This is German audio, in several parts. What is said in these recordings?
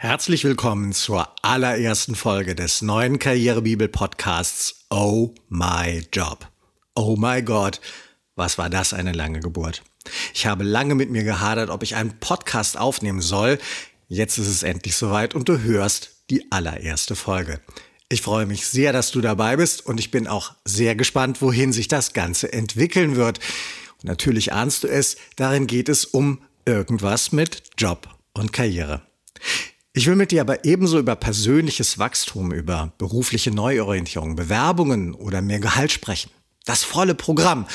Herzlich willkommen zur allerersten Folge des neuen Karrierebibel-Podcasts Oh My Job. Oh my God, was war das eine lange Geburt. Ich habe lange mit mir gehadert, ob ich einen Podcast aufnehmen soll. Jetzt ist es endlich soweit und du hörst die allererste Folge. Ich freue mich sehr, dass du dabei bist und ich bin auch sehr gespannt, wohin sich das Ganze entwickeln wird. Und natürlich ahnst du es, darin geht es um irgendwas mit Job und Karriere. Ich will mit dir aber ebenso über persönliches Wachstum, über berufliche Neuorientierung, Bewerbungen oder mehr Gehalt sprechen. Das volle Programm,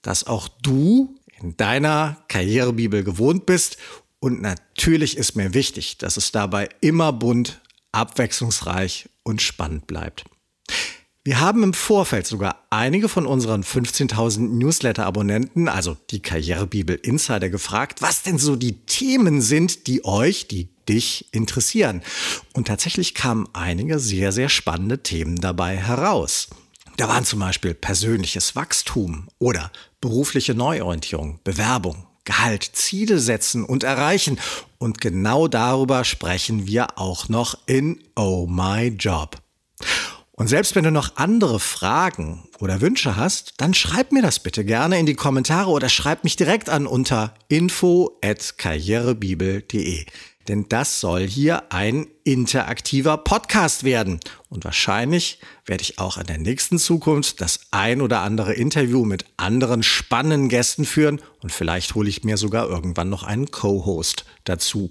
das auch du in deiner Karrierebibel gewohnt bist. Und natürlich ist mir wichtig, dass es dabei immer bunt, abwechslungsreich und spannend bleibt. Wir haben im Vorfeld sogar einige von unseren 15.000 Newsletter-Abonnenten, also die Karrierebibel Insider, gefragt, was denn so die Themen sind, die euch, die dich interessieren. Und tatsächlich kamen einige sehr, sehr spannende Themen dabei heraus. Da waren zum Beispiel persönliches Wachstum oder berufliche Neuorientierung, Bewerbung, Gehalt, Ziele setzen und erreichen. Und genau darüber sprechen wir auch noch in Oh My Job. Und selbst wenn du noch andere Fragen oder Wünsche hast, dann schreib mir das bitte gerne in die Kommentare oder schreib mich direkt an unter info@karrierebibel.de. Denn das soll hier ein interaktiver Podcast werden. Und wahrscheinlich werde ich auch in der nächsten Zukunft das ein oder andere Interview mit anderen spannenden Gästen führen und vielleicht hole ich mir sogar irgendwann noch einen Co-Host dazu.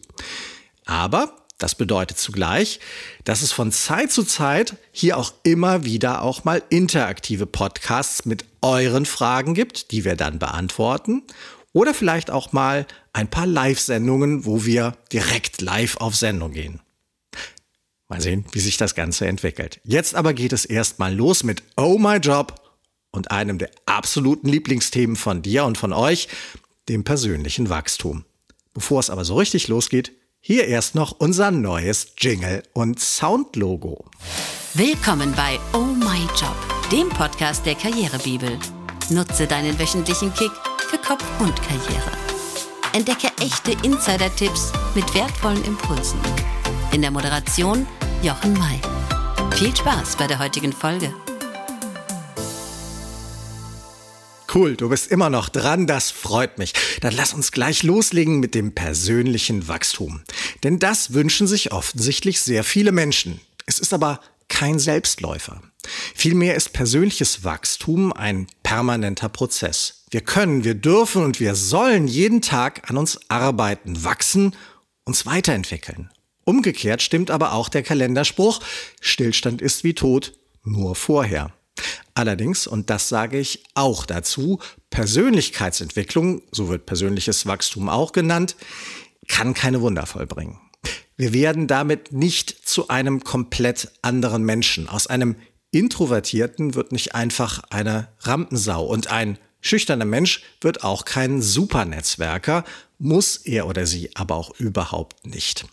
Aber das bedeutet zugleich, dass es von Zeit zu Zeit hier auch immer wieder auch mal interaktive Podcasts mit euren Fragen gibt, die wir dann beantworten. Oder vielleicht auch mal ein paar Live-Sendungen, wo wir direkt live auf Sendung gehen. Mal sehen, wie sich das Ganze entwickelt. Jetzt aber geht es erstmal los mit Oh My Job und einem der absoluten Lieblingsthemen von dir und von euch, dem persönlichen Wachstum. Bevor es aber so richtig losgeht, hier erst noch unser neues Jingle und Soundlogo. Willkommen bei Oh My Job, dem Podcast der Karrierebibel. Nutze deinen wöchentlichen Kick für Kopf und Karriere. Entdecke echte Insider-Tipps mit wertvollen Impulsen. In der Moderation Jochen May. Viel Spaß bei der heutigen Folge. Cool, du bist immer noch dran, das freut mich. Dann lass uns gleich loslegen mit dem persönlichen Wachstum. Denn das wünschen sich offensichtlich sehr viele Menschen. Es ist aber kein Selbstläufer. Vielmehr ist persönliches Wachstum ein permanenter Prozess. Wir können, wir dürfen und wir sollen jeden Tag an uns arbeiten, wachsen, uns weiterentwickeln. Umgekehrt stimmt aber auch der Kalenderspruch, Stillstand ist wie Tod, nur vorher. Allerdings, und das sage ich auch dazu, Persönlichkeitsentwicklung, so wird persönliches Wachstum auch genannt, kann keine Wunder vollbringen. Wir werden damit nicht zu einem komplett anderen Menschen. Aus einem Introvertierten wird nicht einfach eine Rampensau und ein schüchterner Mensch wird auch kein Supernetzwerker, muss er oder sie aber auch überhaupt nicht.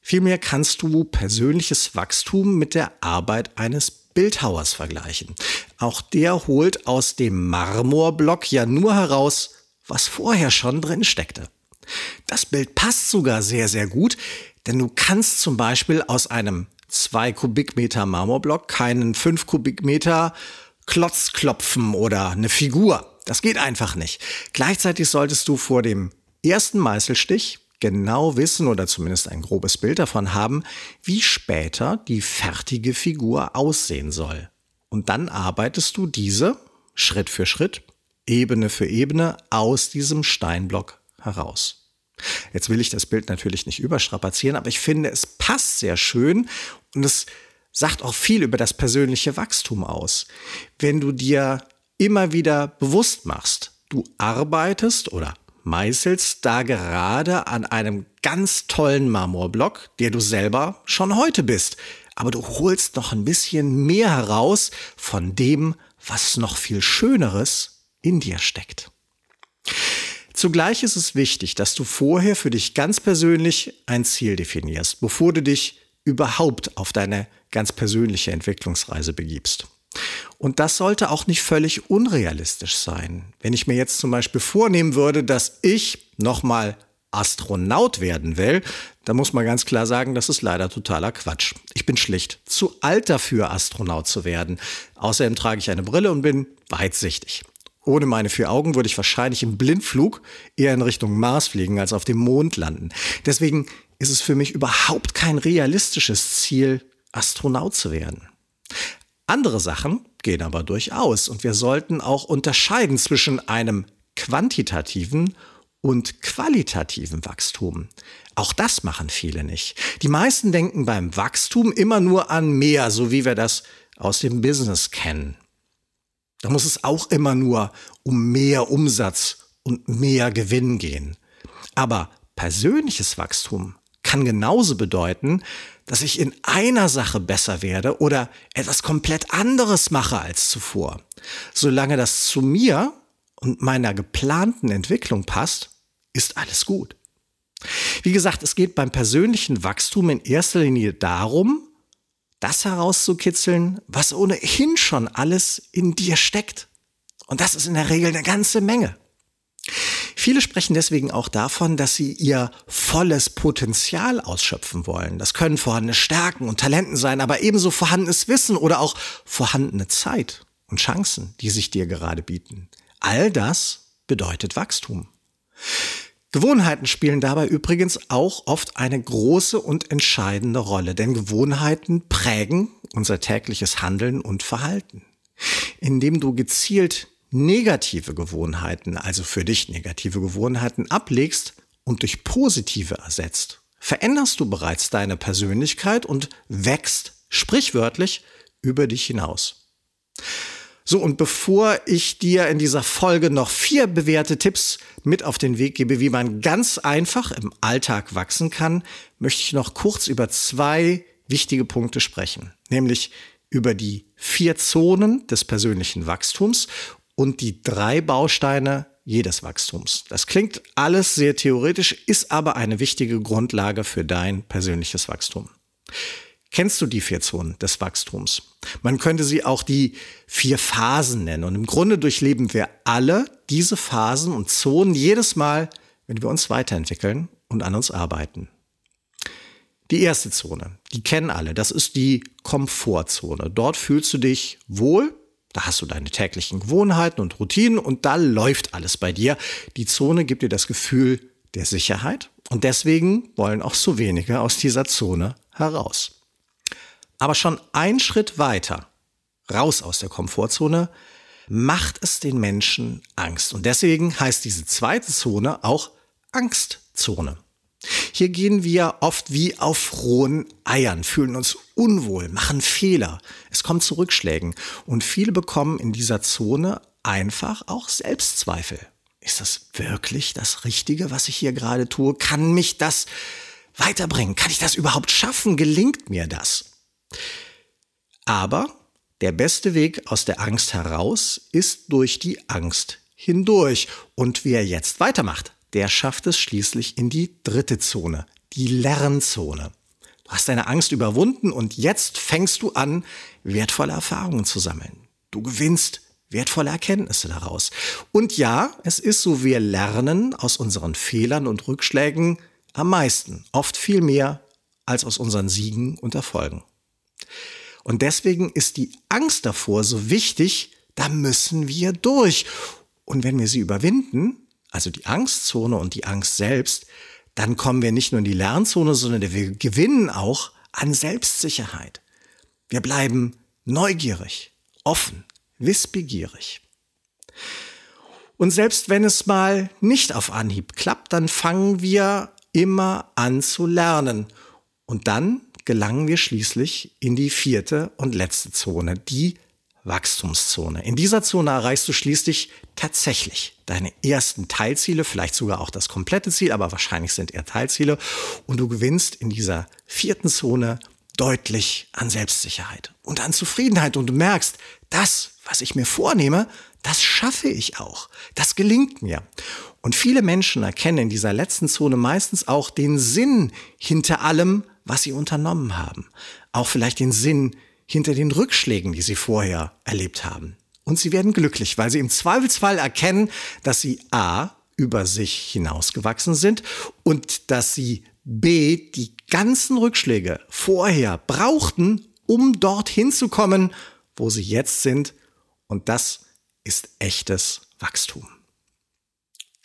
Vielmehr kannst du persönliches Wachstum mit der Arbeit eines Bildhauers vergleichen. Auch der holt aus dem Marmorblock ja nur heraus, was vorher schon drin steckte. Das Bild passt sogar sehr, sehr gut, denn du kannst zum Beispiel aus einem 2 Kubikmeter Marmorblock keinen 5 Kubikmeter Klotz klopfen oder eine Figur. Das geht einfach nicht. Gleichzeitig solltest du vor dem ersten Meißelstich genau wissen oder zumindest ein grobes Bild davon haben, wie später die fertige Figur aussehen soll. Und dann arbeitest du diese Schritt für Schritt, Ebene für Ebene aus diesem Steinblock heraus. Jetzt will ich das Bild natürlich nicht überstrapazieren, aber ich finde, es passt sehr schön und es sagt auch viel über das persönliche Wachstum aus. Wenn du dir immer wieder bewusst machst, du arbeitest oder meißelst da gerade an einem ganz tollen Marmorblock, der du selber schon heute bist. Aber du holst noch ein bisschen mehr heraus von dem, was noch viel Schöneres in dir steckt. Zugleich ist es wichtig, dass du vorher für dich ganz persönlich ein Ziel definierst, bevor du dich überhaupt auf deine ganz persönliche Entwicklungsreise begibst. Und das sollte auch nicht völlig unrealistisch sein. Wenn ich mir jetzt zum Beispiel vornehmen würde, dass ich nochmal Astronaut werden will, dann muss man ganz klar sagen, das ist leider totaler Quatsch. Ich bin schlicht zu alt dafür, Astronaut zu werden. Außerdem trage ich eine Brille und bin weitsichtig. Ohne meine vier Augen würde ich wahrscheinlich im Blindflug eher in Richtung Mars fliegen als auf dem Mond landen. Deswegen ist es für mich überhaupt kein realistisches Ziel, Astronaut zu werden. Andere Sachen gehen aber durchaus und wir sollten auch unterscheiden zwischen einem quantitativen und qualitativen Wachstum. Auch das machen viele nicht. Die meisten denken beim Wachstum immer nur an mehr, so wie wir das aus dem Business kennen. Da muss es auch immer nur um mehr Umsatz und mehr Gewinn gehen. Aber persönliches Wachstum kann genauso bedeuten, dass ich in einer Sache besser werde oder etwas komplett anderes mache als zuvor. Solange das zu mir und meiner geplanten Entwicklung passt, ist alles gut. Wie gesagt, es geht beim persönlichen Wachstum in erster Linie darum, das herauszukitzeln, was ohnehin schon alles in dir steckt. Und das ist in der Regel eine ganze Menge. Viele sprechen deswegen auch davon, dass sie ihr volles Potenzial ausschöpfen wollen. Das können vorhandene Stärken und Talenten sein, aber ebenso vorhandenes Wissen oder auch vorhandene Zeit und Chancen, die sich dir gerade bieten. All das bedeutet Wachstum. Gewohnheiten spielen dabei übrigens auch oft eine große und entscheidende Rolle, denn Gewohnheiten prägen unser tägliches Handeln und Verhalten. Indem du gezielt negative Gewohnheiten, also für dich negative Gewohnheiten ablegst und durch positive ersetzt, veränderst du bereits deine Persönlichkeit und wächst sprichwörtlich über dich hinaus. So, und bevor ich dir in dieser Folge noch vier bewährte Tipps mit auf den Weg gebe, wie man ganz einfach im Alltag wachsen kann, möchte ich noch kurz über zwei wichtige Punkte sprechen, nämlich über die vier Zonen des persönlichen Wachstums und die drei Bausteine jedes Wachstums. Das klingt alles sehr theoretisch, ist aber eine wichtige Grundlage für dein persönliches Wachstum. Kennst du die vier Zonen des Wachstums? Man könnte sie auch die vier Phasen nennen. Und im Grunde durchleben wir alle diese Phasen und Zonen jedes Mal, wenn wir uns weiterentwickeln und an uns arbeiten. Die erste Zone, die kennen alle, das ist die Komfortzone. Dort fühlst du dich wohl, da hast du deine täglichen Gewohnheiten und Routinen und da läuft alles bei dir. Die Zone gibt dir das Gefühl der Sicherheit und deswegen wollen auch so wenige aus dieser Zone heraus. Aber schon ein Schritt weiter, raus aus der Komfortzone, macht es den Menschen Angst. Und deswegen heißt diese zweite Zone auch Angstzone. Hier gehen wir oft wie auf rohen Eiern, fühlen uns unwohl, machen Fehler. Es kommt zu Rückschlägen. Und viele bekommen in dieser Zone einfach auch Selbstzweifel. Ist das wirklich das Richtige, was ich hier gerade tue? Kann mich das weiterbringen? Kann ich das überhaupt schaffen? Gelingt mir das? Aber der beste Weg aus der Angst heraus ist durch die Angst hindurch. Und wer jetzt weitermacht, der schafft es schließlich in die dritte Zone, die Lernzone. Hast deine Angst überwunden und jetzt fängst du an, wertvolle Erfahrungen zu sammeln. Du gewinnst wertvolle Erkenntnisse daraus. Und ja, es ist so, wir lernen aus unseren Fehlern und Rückschlägen am meisten, oft viel mehr als aus unseren Siegen und Erfolgen. Und deswegen ist die Angst davor so wichtig, da müssen wir durch. Und wenn wir sie überwinden, also die Angstzone und die Angst selbst, dann kommen wir nicht nur in die Lernzone, sondern wir gewinnen auch an Selbstsicherheit. Wir bleiben neugierig, offen, wissbegierig. Und selbst wenn es mal nicht auf Anhieb klappt, dann fangen wir immer an zu lernen. Und dann gelangen wir schließlich in die vierte und letzte Zone, die Wachstumszone. In dieser Zone erreichst du schließlich tatsächlich deine ersten Teilziele, vielleicht sogar auch das komplette Ziel, aber wahrscheinlich sind eher Teilziele. Und du gewinnst in dieser vierten Zone deutlich an Selbstsicherheit und an Zufriedenheit. Und du merkst, das, was ich mir vornehme, das schaffe ich auch. Das gelingt mir. Und viele Menschen erkennen in dieser letzten Zone meistens auch den Sinn hinter allem, was sie unternommen haben. Auch vielleicht den Sinn hinter den Rückschlägen, die sie vorher erlebt haben. Und sie werden glücklich, weil sie im Zweifelsfall erkennen, dass sie a. über sich hinausgewachsen sind und dass sie B die ganzen Rückschläge vorher brauchten, um dorthin zu kommen, wo sie jetzt sind. Und das ist echtes Wachstum.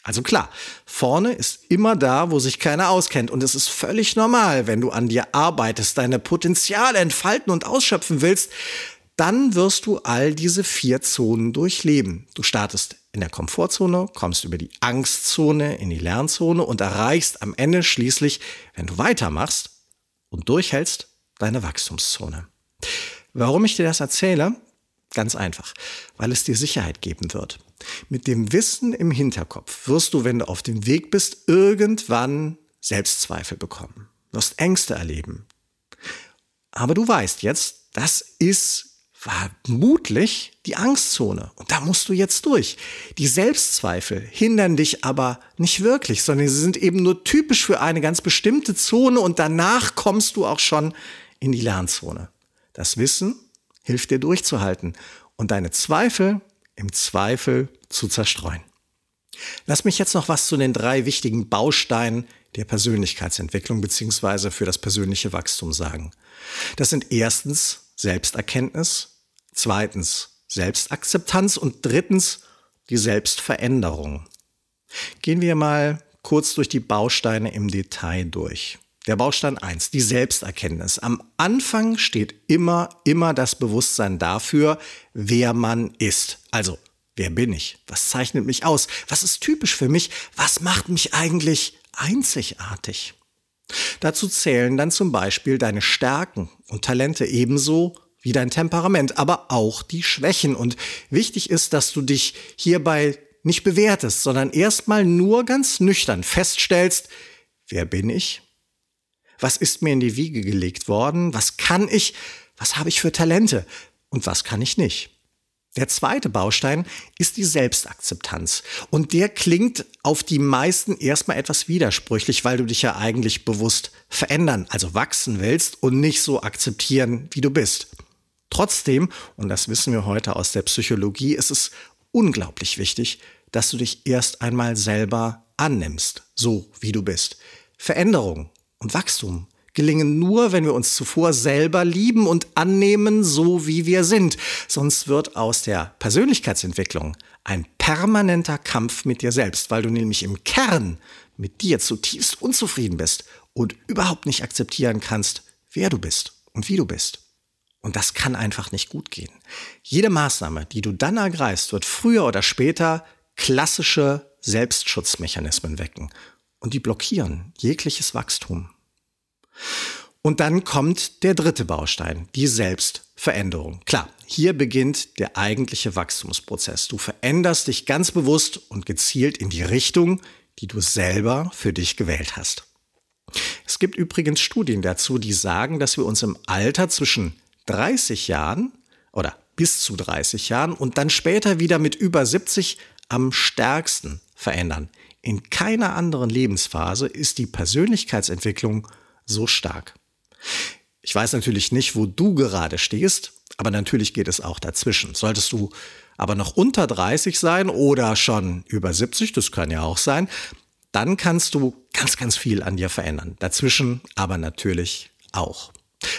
Also klar, vorne ist immer da, wo sich keiner auskennt. Und es ist völlig normal, wenn du an dir arbeitest, deine Potenziale entfalten und ausschöpfen willst, dann wirst du all diese vier Zonen durchleben. Du startest in der Komfortzone, kommst über die Angstzone in die Lernzone und erreichst am Ende schließlich, wenn du weitermachst und durchhältst, deine Wachstumszone. Warum ich dir das erzähle? Ganz einfach, weil es dir Sicherheit geben wird. Mit dem Wissen im Hinterkopf wirst du, wenn du auf dem Weg bist, irgendwann Selbstzweifel bekommen, wirst Ängste erleben. Aber du weißt jetzt, das ist vermutlich die Angstzone. Und da musst du jetzt durch. Die Selbstzweifel hindern dich aber nicht wirklich, sondern sie sind eben nur typisch für eine ganz bestimmte Zone und danach kommst du auch schon in die Lernzone. Das Wissen hilft dir durchzuhalten und deine Zweifel im Zweifel zu zerstreuen. Lass mich jetzt noch was zu den drei wichtigen Bausteinen der Persönlichkeitsentwicklung beziehungsweise für das persönliche Wachstum sagen. Das sind erstens Selbsterkenntnis, zweitens Selbstakzeptanz und drittens die Selbstveränderung. Gehen wir mal kurz durch die Bausteine im Detail durch. Der Baustein 1, die Selbsterkenntnis. Am Anfang steht immer, immer das Bewusstsein dafür, wer man ist. Also, wer bin ich? Was zeichnet mich aus? Was ist typisch für mich? Was macht mich eigentlich einzigartig? Dazu zählen dann zum Beispiel deine Stärken und Talente ebenso wie dein Temperament, aber auch die Schwächen. Und wichtig ist, dass du dich hierbei nicht bewertest, sondern erstmal nur ganz nüchtern feststellst, wer bin ich? Was ist mir in die Wiege gelegt worden? Was kann ich? Was habe ich für Talente? Und was kann ich nicht? Der zweite Baustein ist die Selbstakzeptanz. Und der klingt auf die meisten erstmal etwas widersprüchlich, weil du dich ja eigentlich bewusst verändern, also wachsen willst und nicht so akzeptieren, wie du bist. Trotzdem, und das wissen wir heute aus der Psychologie, ist es unglaublich wichtig, dass du dich erst einmal selber annimmst, so wie du bist. Veränderung und Wachstum gelingen nur, wenn wir uns zuvor selber lieben und annehmen, so wie wir sind. Sonst wird aus der Persönlichkeitsentwicklung ein permanenter Kampf mit dir selbst, weil du nämlich im Kern mit dir zutiefst unzufrieden bist und überhaupt nicht akzeptieren kannst, wer du bist und wie du bist. Und das kann einfach nicht gut gehen. Jede Maßnahme, die du dann ergreifst, wird früher oder später klassische Selbstschutzmechanismen wecken. Und die blockieren jegliches Wachstum. Und dann kommt der dritte Baustein, die Selbstveränderung. Klar, hier beginnt der eigentliche Wachstumsprozess. Du veränderst dich ganz bewusst und gezielt in die Richtung, die du selber für dich gewählt hast. Es gibt übrigens Studien dazu, die sagen, dass wir uns im Alter zwischen 30 Jahren oder bis zu 30 Jahren und dann später wieder mit über 70 am stärksten verändern. In keiner anderen Lebensphase ist die Persönlichkeitsentwicklung so stark. Ich weiß natürlich nicht, wo du gerade stehst, aber natürlich geht es auch dazwischen. Solltest du aber noch unter 30 sein oder schon über 70, das kann ja auch sein, dann kannst du ganz, ganz viel an dir verändern. Dazwischen aber natürlich auch.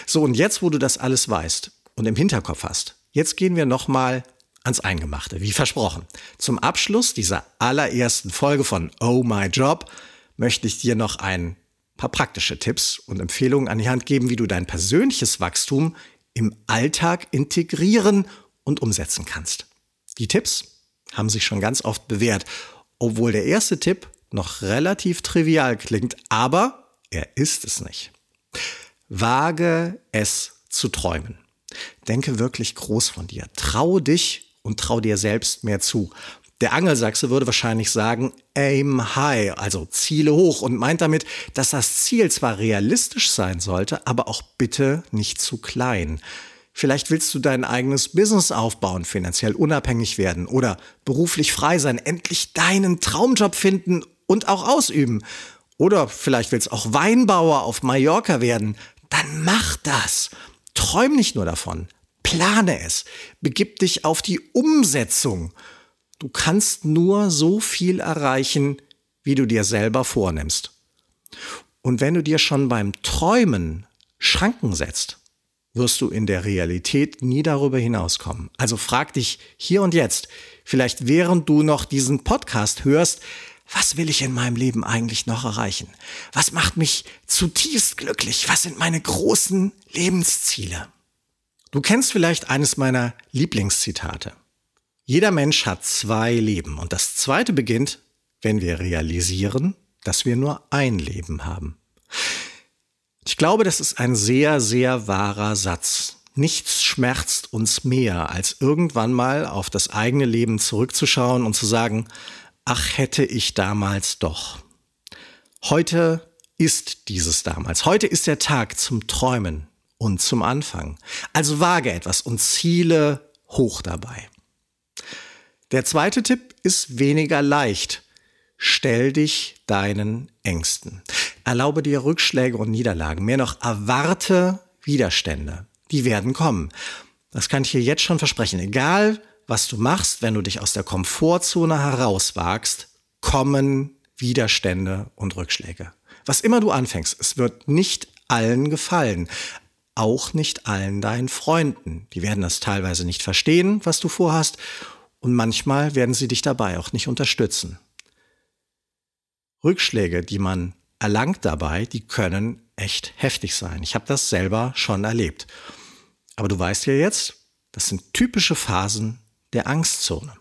So, und jetzt, wo du das alles weißt und im Hinterkopf hast, jetzt gehen wir nochmal ans Eingemachte, wie versprochen. Zum Abschluss dieser allerersten Folge von Oh My Job möchte ich dir noch ein paar praktische Tipps und Empfehlungen an die Hand geben, wie du dein persönliches Wachstum im Alltag integrieren und umsetzen kannst. Die Tipps haben sich schon ganz oft bewährt, obwohl der erste Tipp noch relativ trivial klingt, aber er ist es nicht. Wage es zu träumen. Denke wirklich groß von dir. Trau dich und trau dir selbst mehr zu. Der Angelsachse würde wahrscheinlich sagen, aim high, also Ziele hoch und meint damit, dass das Ziel zwar realistisch sein sollte, aber auch bitte nicht zu klein. Vielleicht willst du dein eigenes Business aufbauen, finanziell unabhängig werden oder beruflich frei sein, endlich deinen Traumjob finden und auch ausüben. Oder vielleicht willst du auch Weinbauer auf Mallorca werden dann mach das. Träum nicht nur davon, plane es, begib dich auf die Umsetzung. Du kannst nur so viel erreichen, wie du dir selber vornimmst. Und wenn du dir schon beim Träumen Schranken setzt, wirst du in der Realität nie darüber hinauskommen. Also frag dich hier und jetzt, vielleicht während du noch diesen Podcast hörst, was will ich in meinem Leben eigentlich noch erreichen? Was macht mich zutiefst glücklich? Was sind meine großen Lebensziele? Du kennst vielleicht eines meiner Lieblingszitate. Jeder Mensch hat zwei Leben und das zweite beginnt, wenn wir realisieren, dass wir nur ein Leben haben. Ich glaube, das ist ein sehr, sehr wahrer Satz. Nichts schmerzt uns mehr, als irgendwann mal auf das eigene Leben zurückzuschauen und zu sagen, ach hätte ich damals doch. Heute ist dieses damals. Heute ist der Tag zum Träumen und zum Anfang. Also wage etwas und ziele hoch dabei. Der zweite Tipp ist weniger leicht. Stell dich deinen Ängsten. Erlaube dir Rückschläge und Niederlagen. Mehr noch, erwarte Widerstände. Die werden kommen. Das kann ich dir jetzt schon versprechen. Egal, was du machst, wenn du dich aus der Komfortzone herauswagst, kommen Widerstände und Rückschläge. Was immer du anfängst, es wird nicht allen gefallen. Auch nicht allen deinen Freunden. Die werden das teilweise nicht verstehen, was du vorhast. Und manchmal werden sie dich dabei auch nicht unterstützen. Rückschläge, die man erlangt dabei, die können echt heftig sein. Ich habe das selber schon erlebt. Aber du weißt ja jetzt, das sind typische Phasen der Angstzone.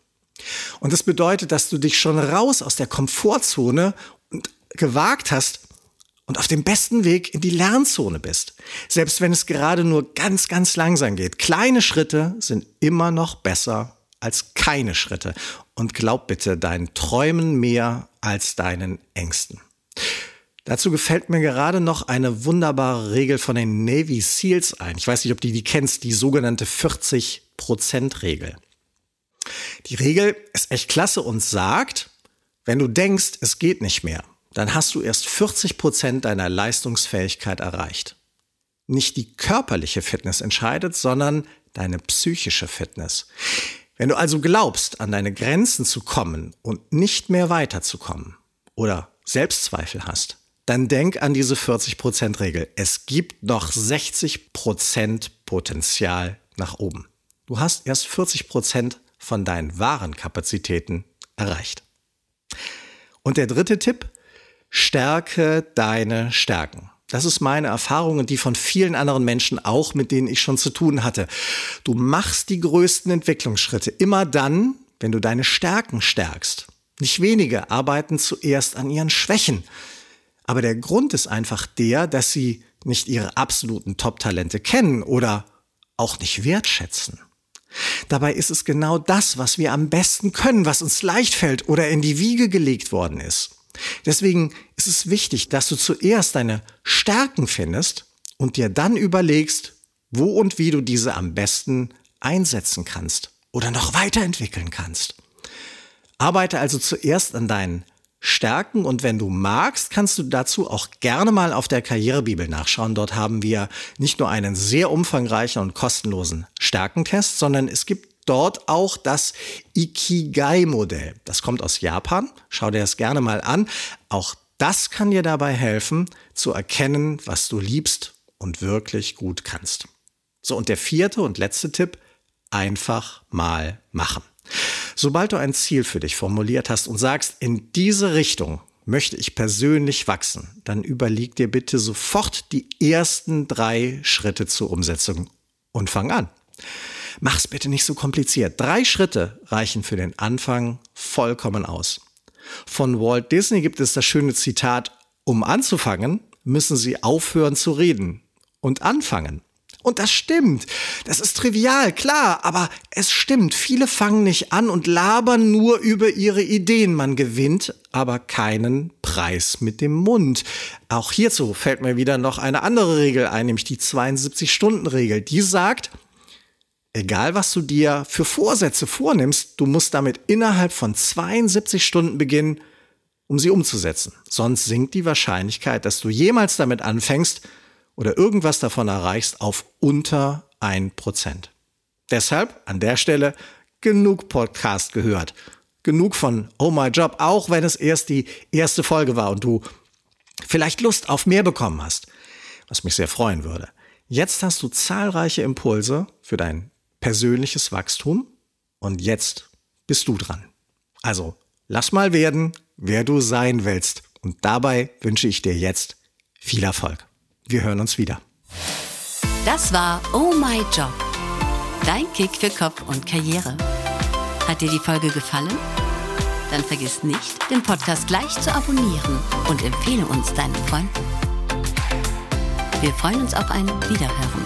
Und das bedeutet, dass du dich schon raus aus der Komfortzone und gewagt hast und auf dem besten Weg in die Lernzone bist. Selbst wenn es gerade nur ganz, ganz langsam geht. Kleine Schritte sind immer noch besser als keine Schritte. Und glaub bitte deinen Träumen mehr als deinen Ängsten. Dazu gefällt mir gerade noch eine wunderbare Regel von den Navy SEALs ein. Ich weiß nicht, ob du die kennst, die sogenannte 40%-Regel. Die Regel ist echt klasse und sagt, wenn du denkst, es geht nicht mehr, dann hast du erst 40 Prozent deiner Leistungsfähigkeit erreicht. Nicht die körperliche Fitness entscheidet, sondern deine psychische Fitness. Wenn du also glaubst, an deine Grenzen zu kommen und nicht mehr weiterzukommen oder Selbstzweifel hast, dann denk an diese 40%-Regel. Es gibt noch 60% Potenzial nach oben. Du hast erst 40% von deinen wahren Kapazitäten erreicht. Und der dritte Tipp, stärke deine Stärken. Das ist meine Erfahrung und die von vielen anderen Menschen auch, mit denen ich schon zu tun hatte. Du machst die größten Entwicklungsschritte immer dann, wenn du deine Stärken stärkst. Nicht wenige arbeiten zuerst an ihren Schwächen. Aber der Grund ist einfach der, dass sie nicht ihre absoluten Top-Talente kennen oder auch nicht wertschätzen. Dabei ist es genau das, was wir am besten können, was uns leicht fällt oder in die Wiege gelegt worden ist. Deswegen ist es wichtig, dass du zuerst deine Stärken findest und dir dann überlegst, wo und wie du diese am besten einsetzen kannst oder noch weiterentwickeln kannst. Arbeite also zuerst an deinen stärken. Und wenn du magst, kannst du dazu auch gerne mal auf der Karrierebibel nachschauen. Dort haben wir nicht nur einen sehr umfangreichen und kostenlosen Stärkentest, sondern es gibt dort auch das Ikigai-Modell. Das kommt aus Japan. Schau dir das gerne mal an. Auch das kann dir dabei helfen, zu erkennen, was du liebst und wirklich gut kannst. So, und der vierte und letzte Tipp, einfach mal machen. Sobald du ein Ziel für dich formuliert hast und sagst, in diese Richtung möchte ich persönlich wachsen, dann überleg dir bitte sofort die ersten drei Schritte zur Umsetzung und fang an. Mach's bitte nicht so kompliziert. Drei Schritte reichen für den Anfang vollkommen aus. Von Walt Disney gibt es das schöne Zitat, um anzufangen, müssen Sie aufhören zu reden und anfangen. Und das stimmt. Das ist trivial, klar, aber es stimmt. Viele fangen nicht an und labern nur über ihre Ideen. Man gewinnt aber keinen Preis mit dem Mund. Auch hierzu fällt mir wieder noch eine andere Regel ein, nämlich die 72-Stunden-Regel. Die sagt, egal was du dir für Vorsätze vornimmst, du musst damit innerhalb von 72 Stunden beginnen, um sie umzusetzen. Sonst sinkt die Wahrscheinlichkeit, dass du jemals damit anfängst, oder irgendwas davon erreichst, auf unter ein Prozent. Deshalb an der Stelle genug Podcast gehört. genug von Oh My Job, auch wenn es erst die erste Folge war und du vielleicht Lust auf mehr bekommen hast, was mich sehr freuen würde. Jetzt hast du zahlreiche Impulse für dein persönliches Wachstum und jetzt bist du dran. Also lass mal werden, wer du sein willst. Und dabei wünsche ich dir jetzt viel Erfolg. Wir hören uns wieder. Das war Oh My Job. Dein Kick für Kopf und Karriere. Hat dir die Folge gefallen? Dann vergiss nicht, den Podcast gleich zu abonnieren und empfehle uns deinen Freunden. Wir freuen uns auf ein Wiederhören.